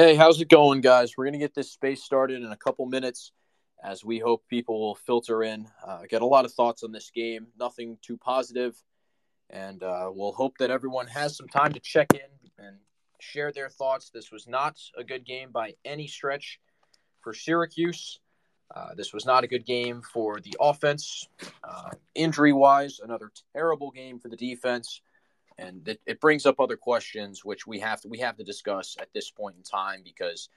Hey, how's it going, guys? We're going to get this space started in a couple minutes as we hope people will filter in. Uh, get a lot of thoughts on this game, nothing too positive, and uh, we'll hope that everyone has some time to check in and share their thoughts. This was not a good game by any stretch for Syracuse. Uh, this was not a good game for the offense. Uh, injury wise, another terrible game for the defense and it, it brings up other questions which we have to we have to discuss at this point in time because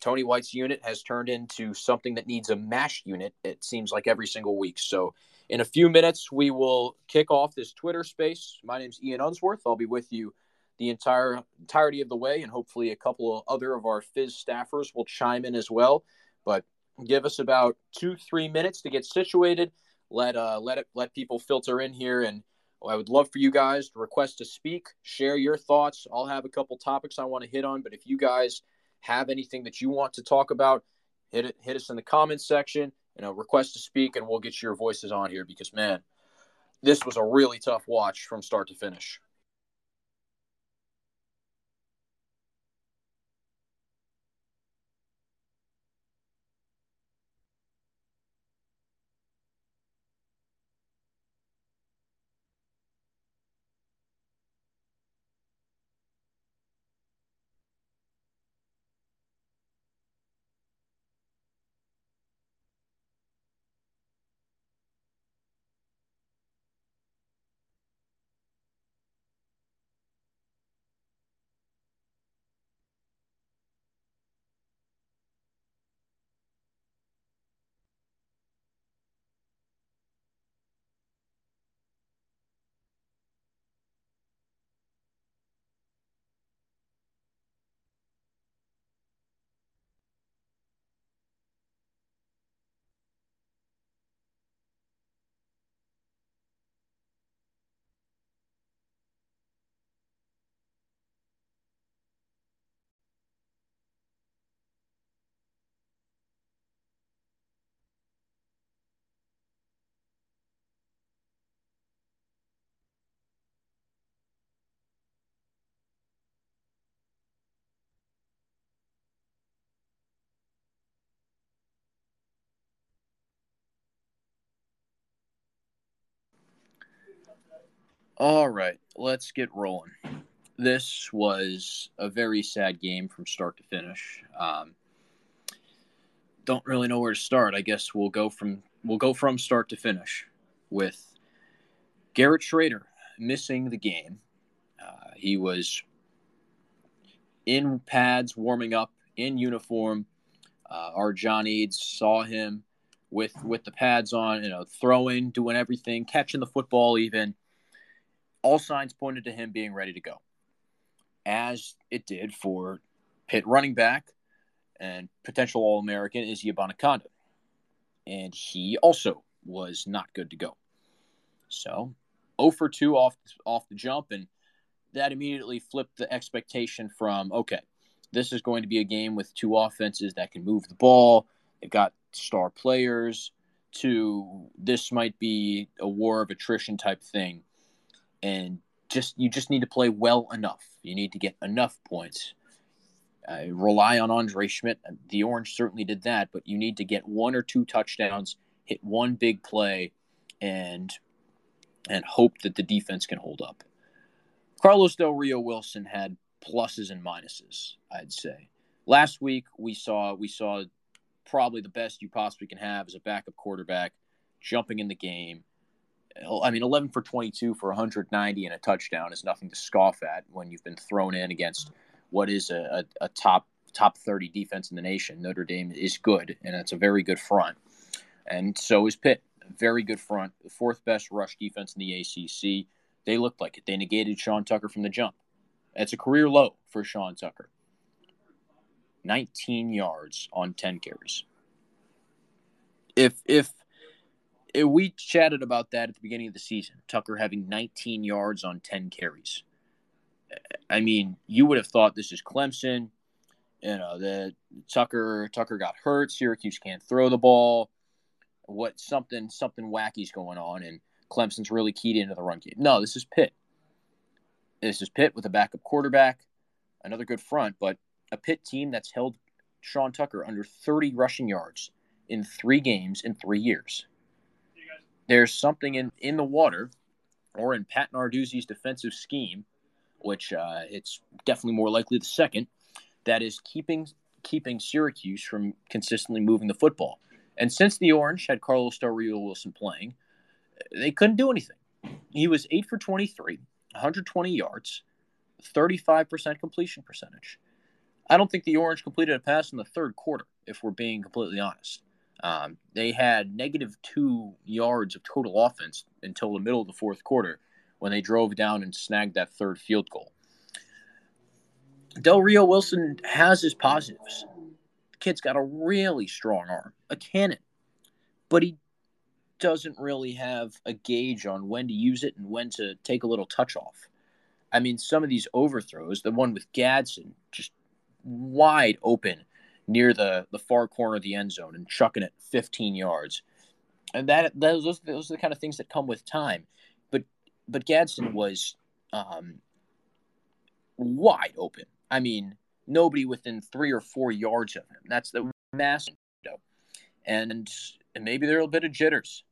Tony White's unit has turned into something that needs a mash unit. It seems like every single week. So, in a few minutes, we will kick off this Twitter space. My name's Ian Unsworth. I'll be with you the entire entirety of the way, and hopefully, a couple of other of our Fizz staffers will chime in as well. But give us about two, three minutes to get situated. Let uh, let it let people filter in here and I would love for you guys to request to speak, share your thoughts. I'll have a couple topics I want to hit on, but if you guys have anything that you want to talk about, hit it, hit us in the comments section. You know, request to speak, and we'll get your voices on here because man, this was a really tough watch from start to finish. All right, let's get rolling. This was a very sad game from start to finish. Um, don't really know where to start. I guess we'll go from we'll go from start to finish with Garrett Shrader missing the game. Uh, he was in pads, warming up in uniform. Uh, our John Eads saw him with with the pads on, you know, throwing, doing everything, catching the football, even all signs pointed to him being ready to go, as it did for Pitt running back and potential All American Izzy Abanikanda. And he also was not good to go. So 0 for 2 off, off the jump, and that immediately flipped the expectation from okay, this is going to be a game with two offenses that can move the ball. They've got star players. To this might be a war of attrition type thing and just you just need to play well enough. You need to get enough points. Uh, rely on Andre Szmyt. The Orange certainly did that, but you need to get one or two touchdowns, hit one big play, and and hope that the defense can hold up. Carlos Del Rio Wilson had pluses and minuses, I'd say. Last week we saw we saw probably the best you possibly can have as a backup quarterback, jumping in the game, I mean, 11 for 22 for 190 and a touchdown is nothing to scoff at when you've been thrown in against what is a, a, a top top 30 defense in the nation. Notre Dame is good, and it's a very good front. And so is Pitt. Very good front, the fourth best rush defense in the ACC. They looked like it. They negated Sean Tucker from the jump. It's a career low for Sean Tucker. 19 yards on 10 carries. If if Eh, we chatted about that at the beginning of the season. Tucker having 19 yards on 10 carries. I mean, you would have thought this is Clemson. You know, that Tucker Tucker got hurt. Syracuse can't throw the ball. What something something wacky's going on, and Clemson's really keyed into the run game. No, this is Pitt. This is Pitt with a backup quarterback, another good front, but a Pitt team that's held Sean Tucker under 30 rushing yards in three games in three years. There's something in, in the water or in Pat Narduzzi's defensive scheme, which uh, it's definitely more likely the second, that is keeping keeping Syracuse from consistently moving the football. And since the Orange had Carlos Del Rio Wilson playing, they couldn't do anything. He was 8 for 23, 120 yards, 35% completion percentage. I don't think the Orange completed a pass in the third quarter, if we're being completely honest. Um, they had negative two yards of total offense until the middle of the fourth quarter when they drove down and snagged that third field goal. Del Rio Wilson has his positives. The kid's got a really strong arm, a cannon, but he doesn't really have a gauge on when to use it and when to take a little touch off. I mean, some of these overthrows, the one with Gadsden, just wide open near the, the far corner of the end zone and chucking it 15 yards. And that those those are the kind of things that come with time. But but Gadsden was um, wide open. I mean, nobody within three or four yards of him. That's the massive. And, and maybe there are a bit of jitters.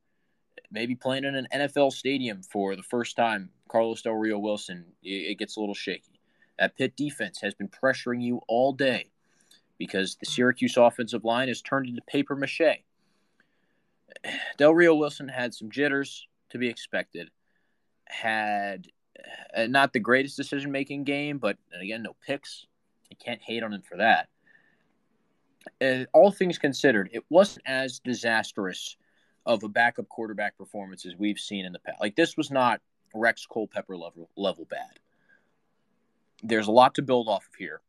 Maybe playing in an NFL stadium for the first time, Carlos Del Rio Wilson, it, it gets a little shaky. That Pitt defense has been pressuring you all day because the Syracuse offensive line has turned into paper mache. Del Rio Wilson had some jitters to be expected. Had uh, not the greatest decision making game, but again, no picks. You can't hate on him for that. Uh, all things considered, it wasn't as disastrous of a backup quarterback performance as we've seen in the past. Like this was not Rex Culpepper level level bad. There's a lot to build off of here,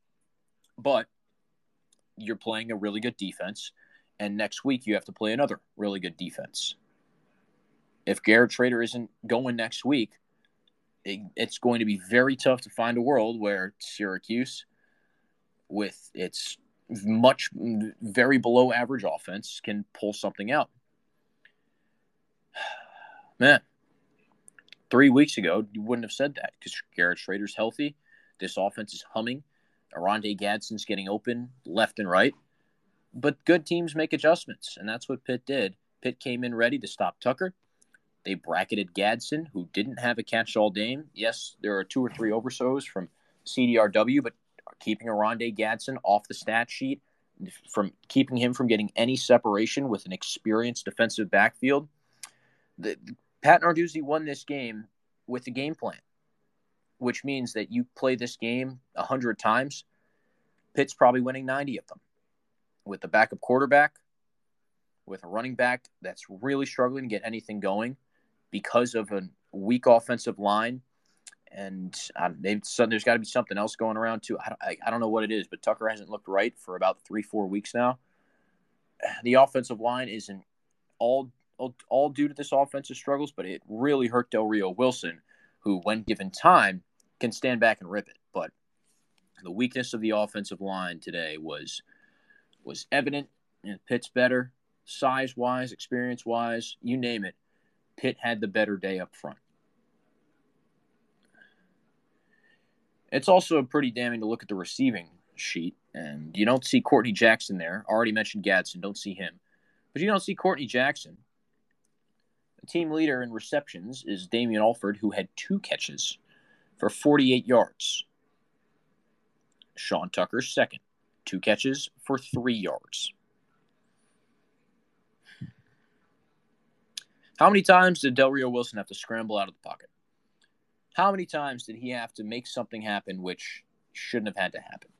but you're playing a really good defense, and next week you have to play another really good defense. If Garrett Shrader isn't going next week, it, it's going to be very tough to find a world where Syracuse, with its much very below average offense, can pull something out. Man, three weeks ago, you wouldn't have said that because Garrett Shrader's healthy. This offense is humming. Oronde Gadsden's getting open left and right. But good teams make adjustments, and that's what Pitt did. Pitt came in ready to stop Tucker. They bracketed Gadsden, who didn't have a catch all game. Yes, there are two or three oversows from CDRW, but keeping Oronde Gadsden off the stat sheet, from keeping him from getting any separation with an experienced defensive backfield. The, Pat Narduzzi won this game with the game plan which means that you play this game 100 times, Pitt's probably winning 90 of them. With the backup quarterback, with a running back that's really struggling to get anything going because of a weak offensive line. And um, so there's got to be something else going around too. I don't, I, I don't know what it is, but Tucker hasn't looked right for about three, four weeks now. The offensive line isn't all, all, all due to this offensive struggles, but it really hurt Del Rio Wilson, who, when given time, can stand back and rip it. But the weakness of the offensive line today was was evident. And Pitt's better, size wise, experience wise, you name it. Pitt had the better day up front. It's also pretty damning to look at the receiving sheet, and you don't see Courtney Jackson there. Already mentioned Gadsden, don't see him. But you don't see Courtney Jackson. The team leader in receptions is Damian Alford, who had two catches for 48 yards. Sean Tucker second, two catches for three yards. How many times did Del Rio Wilson have to scramble out of the pocket? How many times did he have to make something happen which shouldn't have had to happen?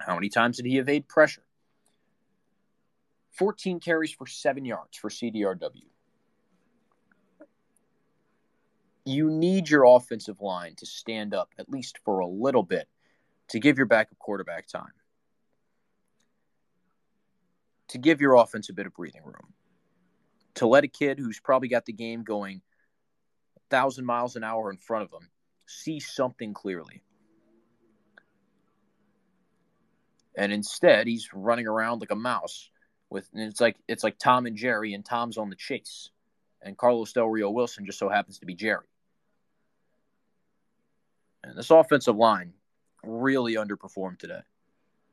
How many times did he evade pressure? 14 carries for seven yards for CDRW. You need your offensive line to stand up at least for a little bit to give your backup quarterback time, to give your offense a bit of breathing room, to let a kid who's probably got the game going a thousand miles an hour in front of him see something clearly. And instead, he's running around like a mouse with it's like it's like Tom and Jerry, and Tom's on the chase, and Carlos Del Rio Wilson just so happens to be Jerry. And this offensive line really underperformed today.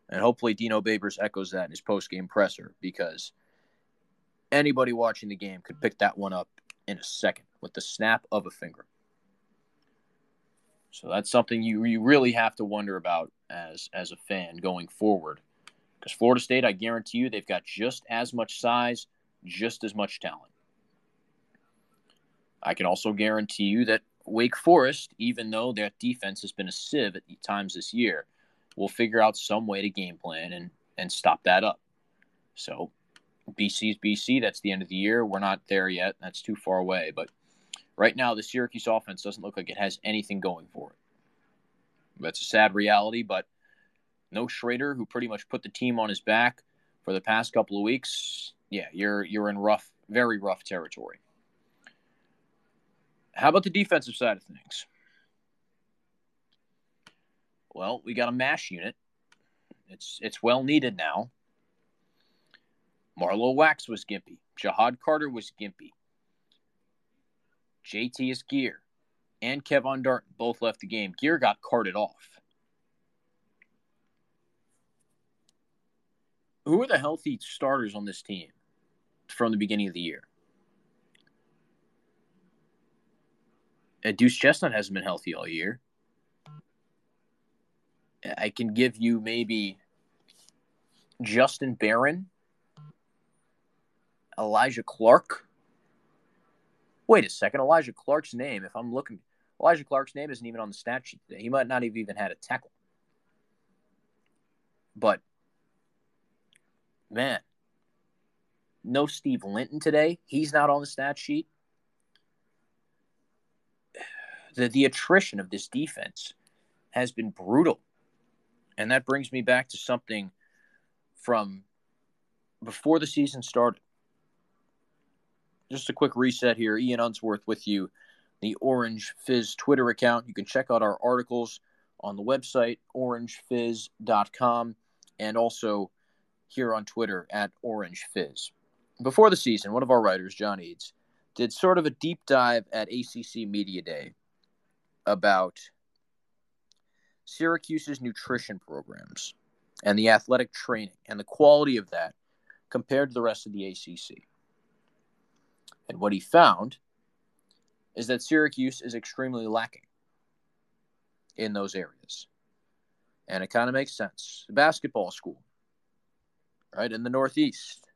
And hopefully Dino Babers echoes that in his post-game presser because anybody watching the game could pick that one up in a second with the snap of a finger. So that's something you you really have to wonder about as as a fan going forward. Because Florida State, I guarantee you, they've got just as much size, just as much talent. I can also guarantee you that Wake Forest, even though their defense has been a sieve at times this year, will figure out some way to game plan and and stop that up. So BC's BC. That's the end of the year. We're not there yet. That's too far away. But right now, the Syracuse offense doesn't look like it has anything going for it. That's a sad reality, but no Shrader, who pretty much put the team on his back for the past couple of weeks. Yeah, you're you're in rough, very rough territory. How about the defensive side of things? Well, we got a mash unit. It's it's well needed now. Marlowe Wax was gimpy. Ja'Had Carter was gimpy. Jatius Geer and Kevon Darton both left the game. Gear got carted off. Who are the healthy starters on this team from the beginning of the year? Duce Chestnut hasn't been healthy all year. I can give you maybe Justin Barron, Elijah Clark. Wait a second, Elijah Clark's name. If I'm looking, Elijah Clark's name isn't even on the stat sheet today. He might not have even had a tackle. But man, no Steve Linton today. He's not on the stat sheet. The the attrition of this defense has been brutal. And that brings me back to something from before the season started. Just a quick reset here. Ian Unsworth with you the Orange Fizz Twitter account. You can check out our articles on the website, orangefizz.com, and also here on Twitter at Orange Fizz. Before the season, one of our writers, John Eads, did sort of a deep dive at ACC Media Day about Syracuse's nutrition programs and the athletic training and the quality of that compared to the rest of the ACC. And what he found is that Syracuse is extremely lacking in those areas. And it kind of makes sense. Basketball school, right, in the Northeast.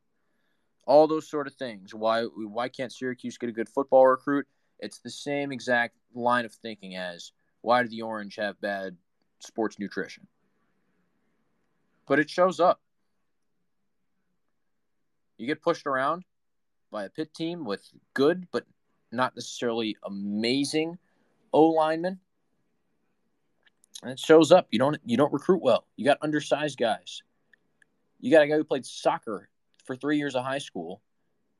All those sort of things. Why why can't Syracuse get a good football recruit? It's the same exact line of thinking as why do the Orange have bad sports nutrition? But it shows up. You get pushed around by a Pitt team with good but not necessarily amazing O linemen. And it shows up. You don't you don't recruit well. You got undersized guys. You got a guy who played soccer for three years of high school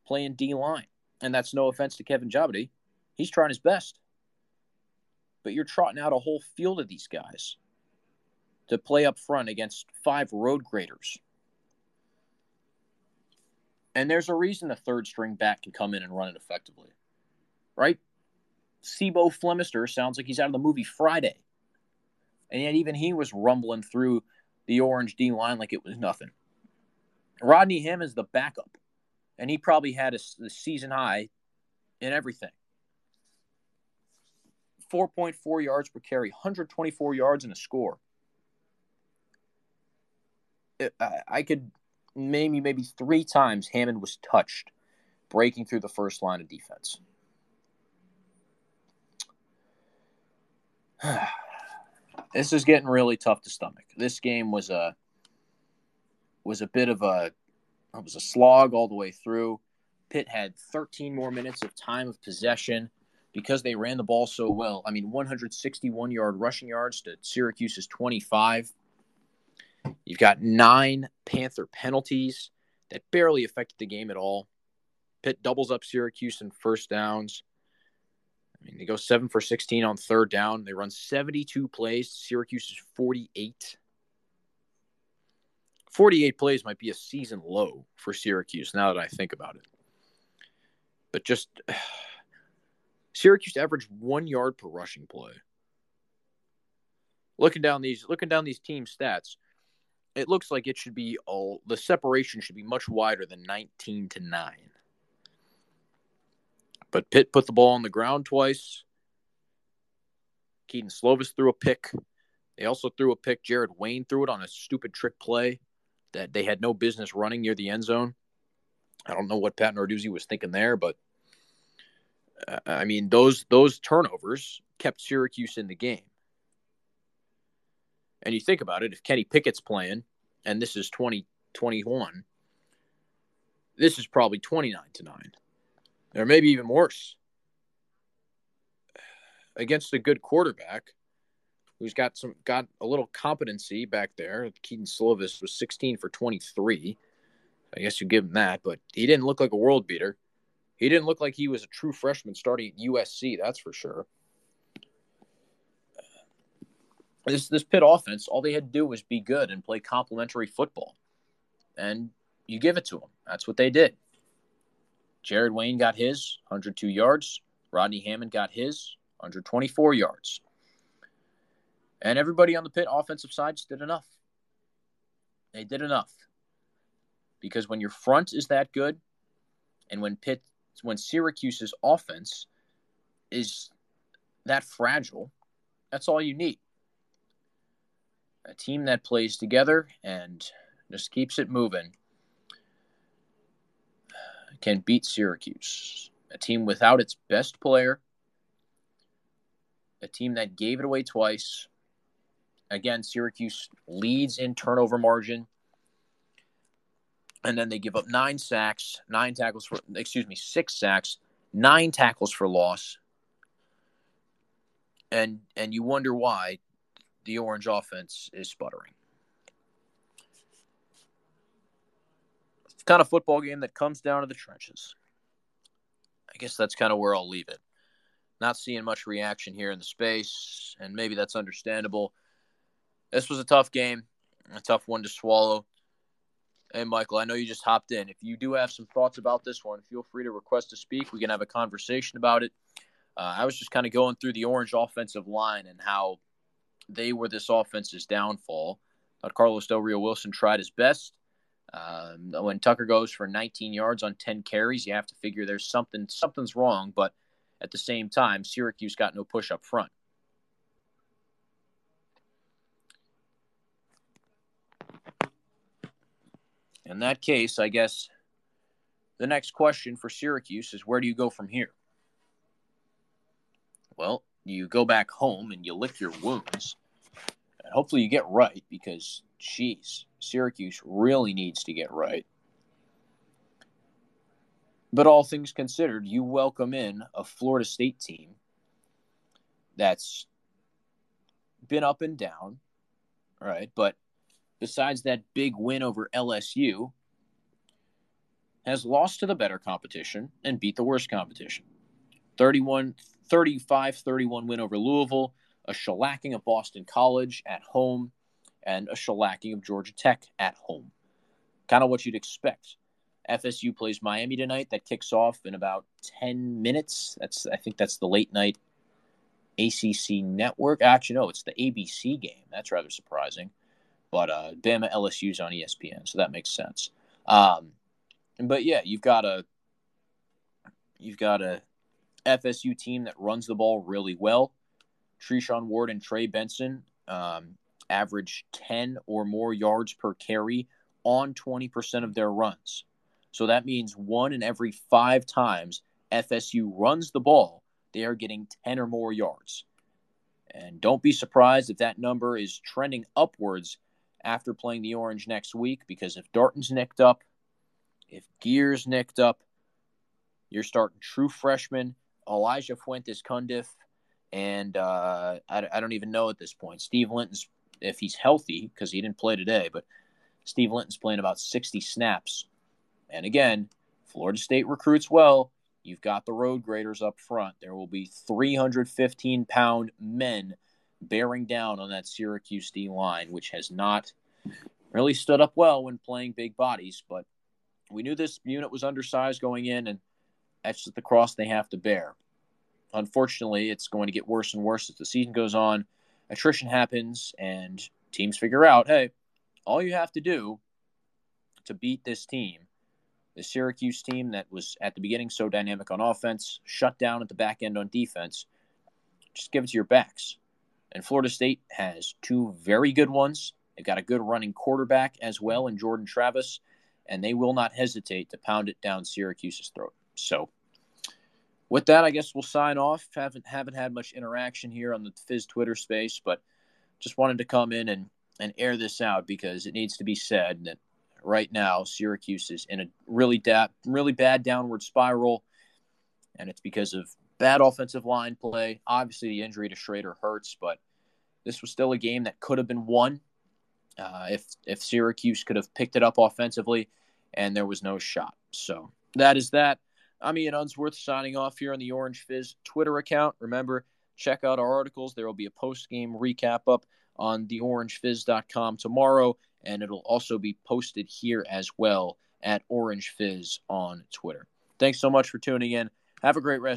playing D line. And that's no offense to Kevin Jobity. He's trying his best. But you're trotting out a whole field of these guys to play up front against five road graders. And there's a reason the third string back can come in and run it effectively right? C'Bo Flemister sounds like he's out of the movie Friday. And yet even he was rumbling through the orange D line like it was nothing. Rodney Hamm is the backup, and he probably had a, a season high in everything. 4.4 yards per carry, 124 yards and a score. I could maybe maybe three times Hammond was touched breaking through the first line of defense. this is getting really tough to stomach. This game was a was a bit of a it was a slog all the way through. Pitt had 13 more minutes of time of possession because they ran the ball so well. I mean, 161 yard rushing yards to Syracuse's 25. You've got nine Panther penalties that barely affected the game at all. Pitt doubles up Syracuse in first downs. I mean, they go seven for 16 on third down. They run 72 plays. Syracuse is 48. 48 plays might be a season low for Syracuse now that I think about it. But just Syracuse averaged one yard per rushing play. Looking down these looking down these team stats, it looks like it should be all the separation should be much wider than 19 to 9. But Pitt put the ball on the ground twice. Kedon Slovis threw a pick. They also threw a pick. Jared Wayne threw it on a stupid trick play that they had no business running near the end zone. I don't know what Pat Narduzzi was thinking there, but Uh, I mean those those turnovers kept Syracuse in the game. And you think about it, if Kenny Pickett's playing, and this is 2021, this is probably 29 to 9. Or maybe even worse. Against a good quarterback who's got some got a little competency back there. Kedon Slovis was 16 for 23. I guess you give him that, but he didn't look like a world beater. He didn't look like he was a true freshman starting at USC, that's for sure. this this Pitt offense, all they had to do was be good and play complementary football, and you give it to them. That's what they did. Jared Wayne got his 102 yards. Rodney Hammond got his 124 yards. And everybody on the Pitt offensive side did enough. They did enough. Because when your front is that good, and when Pitt, when Syracuse's offense is that fragile, that's all you need a team that plays together and just keeps it moving can beat Syracuse. A team without its best player, a team that gave it away twice. Again, Syracuse leads in turnover margin. And then they give up nine sacks, nine tackles for, excuse me, six sacks, nine tackles for loss. And and you wonder why the Orange offense is sputtering. It's kind of football game that comes down to the trenches. I guess that's kind of where I'll leave it. Not seeing much reaction here in the space, and maybe that's understandable. This was a tough game, a tough one to swallow. Hey, Michael, I know you just hopped in. If you do have some thoughts about this one, feel free to request to speak. We can have a conversation about it. Uh, I was just kind of going through the Orange offensive line and how they were this offense's downfall. But Carlos Del Rio Wilson tried his best. Um, when Tucker goes for 19 yards on 10 carries, you have to figure there's something something's wrong. But at the same time, Syracuse got no push up front. In that case, I guess the next question for Syracuse is where do you go from here? Well, you go back home and you lick your wounds. And hopefully you get right because, geez, Syracuse really needs to get right. But all things considered, you welcome in a Florida State team that's been up and down, right? But besides that big win over LSU, has lost to the better competition and beat the worst competition. 31 35 31 win over Louisville, a shellacking of Boston College at home, and a shellacking of Georgia Tech at home. Kind of what you'd expect. FSU plays Miami tonight. That kicks off in about 10 minutes. That's I think that's the late night ACC network. Actually, no, it's the ABC game. That's rather surprising. But uh, Bama LSU's on ESPN, so that makes sense. Um, but yeah, you've got a you've got a FSU team that runs the ball really well. Treshaun Ward and Trey Benson um, average 10 or more yards per carry on 20% of their runs. So that means one in every five times FSU runs the ball, they are getting 10 or more yards. And don't be surprised if that number is trending upwards after playing the Orange next week, because if Darton's nicked up, if Geer's nicked up, you're starting true freshmen Elijah Fuentes Cundiff, and uh, I, I, don't even know at this point. Steve Linton's, if he's healthy, because he didn't play today, but Steve Linton's playing about 60 snaps. And again, Florida State recruits well. You've got the road graders up front. There will be 315 pound men bearing down on that Syracuse D line, which has not really stood up well when playing big bodies. But we knew this unit was undersized going in, and that's just the cross they have to bear. Unfortunately, it's going to get worse and worse as the season goes on. Attrition happens, and teams figure out, hey, all you have to do to beat this team, the Syracuse team that was at the beginning so dynamic on offense, shut down at the back end on defense, just give it to your backs. And Florida State has two very good ones. They've got a good running quarterback as well in Jordan Travis, and they will not hesitate to pound it down Syracuse's throat. So, with that, I guess we'll sign off. Haven't haven't had much interaction here on the Fizz Twitter space, but just wanted to come in and and air this out because it needs to be said that right now Syracuse is in a really da- really bad downward spiral, and it's because of bad offensive line play. Obviously, the injury to Shrader hurts, but this was still a game that could have been won uh, if if Syracuse could have picked it up offensively, and there was no shot. So that is that. I'm Ian Unsworth signing off here on the Orange Fizz Twitter account. Remember, check out our articles. There will be a post game recap up on theorangefizz.com tomorrow, and it'll also be posted here as well at Orange Fizz on Twitter. Thanks so much for tuning in. Have a great rest.